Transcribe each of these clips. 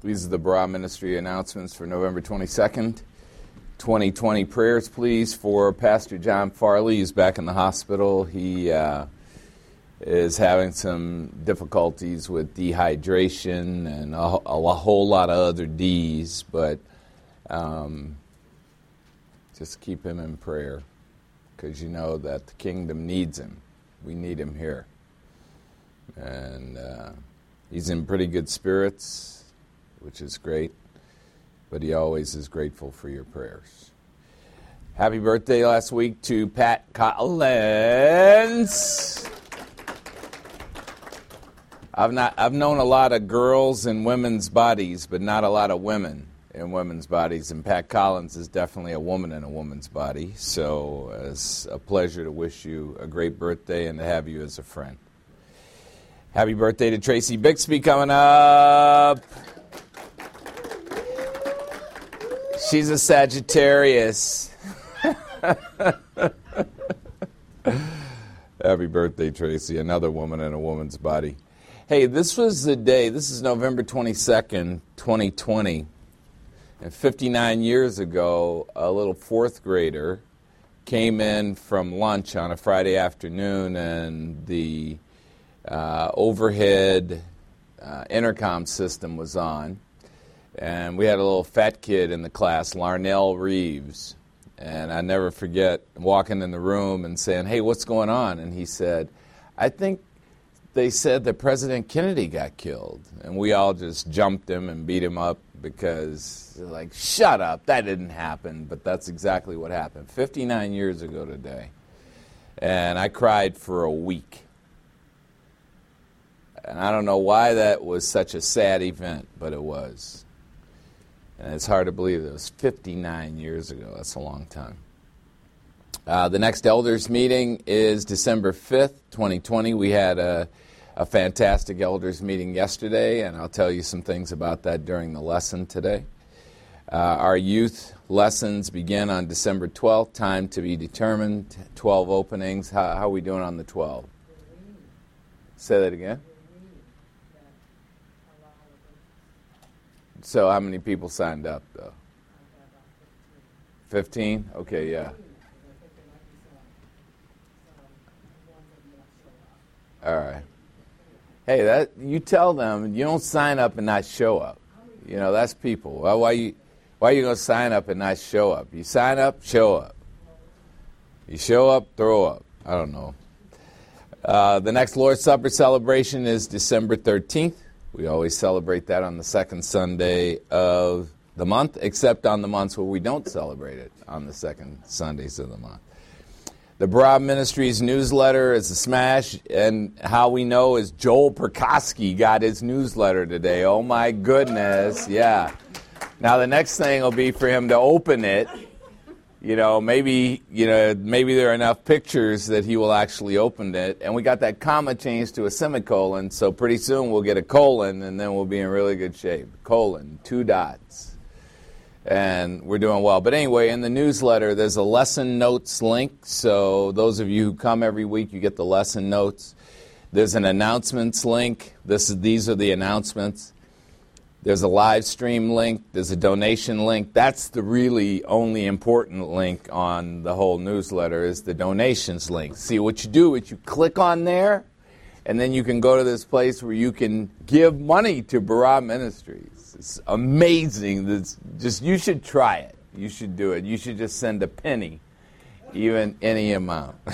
These are the Barah Ministry announcements for November 22nd, 2020. Prayers, please, for Pastor John Farley. He's back in the hospital. He uh, is having some difficulties with dehydration and a, a, a whole lot of other D's, but um, just keep him in prayer because you know that the kingdom needs him. We need him here. And uh, he's in pretty good spirits which is great, but he always is grateful for your prayers. Happy birthday last week to Pat Collins. I've not I've known a lot of girls in women's bodies, but not a lot of women in women's bodies. And Pat Collins is definitely a woman in a woman's body. So it's a pleasure to wish you a great birthday and to have you as a friend. Happy birthday to Tracy Bixby coming up. She's a Sagittarius. Happy birthday, Tracy. Another woman in a woman's body. Hey, this was the day, this is November 22nd, 2020. And 59 years ago, a little fourth grader came in from lunch on a Friday afternoon, and the uh, overhead uh, intercom system was on and we had a little fat kid in the class, Larnell Reeves. And I never forget walking in the room and saying, Hey, what's going on? And he said, I think they said that President Kennedy got killed. And we all just jumped him and beat him up because, like, shut up, that didn't happen. But that's exactly what happened 59 years ago today. And I cried for a week. And I don't know why that was such a sad event, but it was. And it's hard to believe it was 59 years ago. That's a long time. Uh, the next elders meeting is December 5th, 2020. We had a, a fantastic elders meeting yesterday, and I'll tell you some things about that during the lesson today. Uh, our youth lessons begin on December 12th, time to be determined. 12 openings. How, how are we doing on the 12? Say that again. So how many people signed up though? 15? Okay, yeah. All right. Hey, that you tell them you don't sign up and not show up. You know, that's people. Well, why you why are you going to sign up and not show up? You sign up, show up. You show up, throw up. I don't know. Uh, the next Lord's Supper celebration is December 13th. We always celebrate that on the second Sunday of the month, except on the months where we don't celebrate it on the second Sundays of the month. The Barah Ministries newsletter is a smash, and how we know is Joel Perkoski got his newsletter today. Oh my goodness, yeah. Now the next thing will be for him to open it you know, maybe you know, maybe there are enough pictures that he will actually open it. And we got that comma changed to a semicolon, so pretty soon we'll get a colon, and then we'll be in really good shape. Colon, two dots, and we're doing well. But anyway, in the newsletter, there's a lesson notes link. So those of you who come every week, you get the lesson notes. There's an announcements link. This is these are the announcements. There's a live stream link, there's a donation link. That's the really only important link on the whole newsletter is the donations link. See what you do is you click on there and then you can go to this place where you can give money to Barah Ministries. It's amazing. It's just you should try it. You should do it. You should just send a penny, even any amount.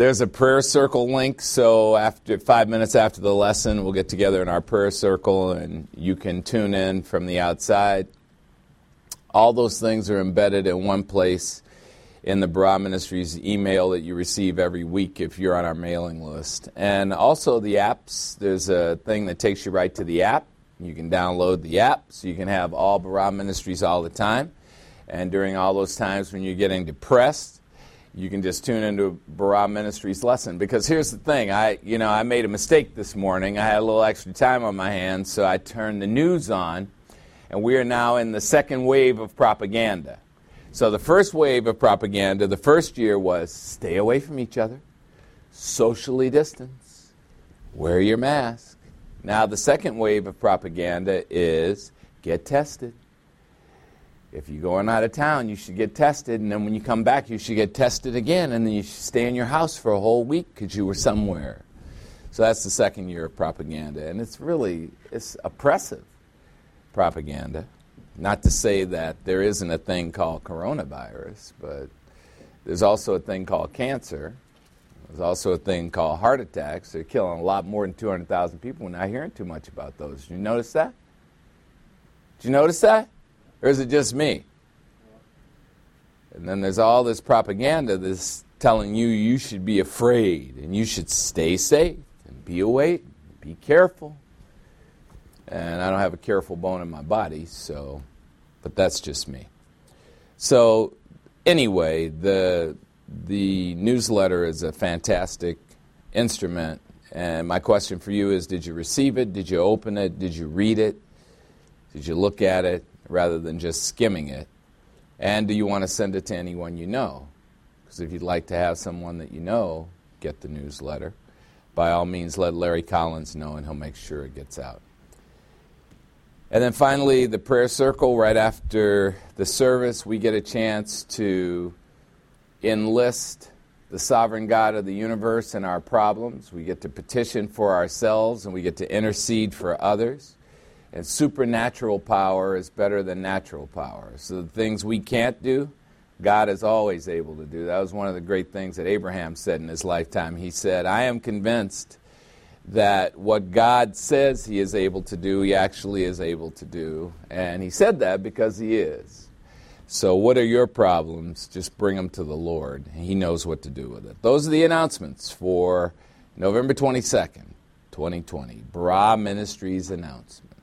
There's a prayer circle link, so after five minutes after the lesson, we'll get together in our prayer circle and you can tune in from the outside. All those things are embedded in one place in the Barah Ministries email that you receive every week if you're on our mailing list. And also the apps, there's a thing that takes you right to the app. You can download the app so you can have all Barah Ministries all the time. And during all those times when you're getting depressed, you can just tune into Barah Ministries lesson. Because here's the thing, I you know I made a mistake this morning. I had a little extra time on my hands, so I turned the news on, and we are now in the second wave of propaganda. So the first wave of propaganda, the first year was stay away from each other, socially distance, wear your mask, Now, the second wave of propaganda is get tested. If you're going out of town, you should get tested, and then when you come back, you should get tested again, and then you should stay in your house for a whole week because you were somewhere. So that's the second year of propaganda, and it's really it's oppressive propaganda. Not to say that there isn't a thing called coronavirus, but there's also a thing called cancer. There's also a thing called heart attacks. They're killing a lot more than 200,000 people. We're not hearing too much about those. Did you notice that? Did you notice that? Or is it just me? And then there's all this propaganda that's telling you you should be afraid and you should stay safe and be awake, be careful. And I don't have a careful bone in my body, so, but that's just me. So, anyway, the, the newsletter is a fantastic instrument. And my question for you is Did you receive it? Did you open it? Did you read it? Did you look at it rather than just skimming it? And do you want to send it to anyone you know? Because if you'd like to have someone that you know get the newsletter, by all means let Larry Collins know and he'll make sure it gets out. And then finally, the prayer circle right after the service, we get a chance to enlist the sovereign God of the universe in our problems. We get to petition for ourselves and we get to intercede for others. And supernatural power is better than natural power. So the things we can't do, God is always able to do. That was one of the great things that Abraham said in his lifetime. He said, I am convinced that what God says he is able to do, he actually is able to do. And he said that because he is. So, what are your problems? Just bring them to the Lord. He knows what to do with it. Those are the announcements for November 22nd, 2020. Barah Ministries announcement.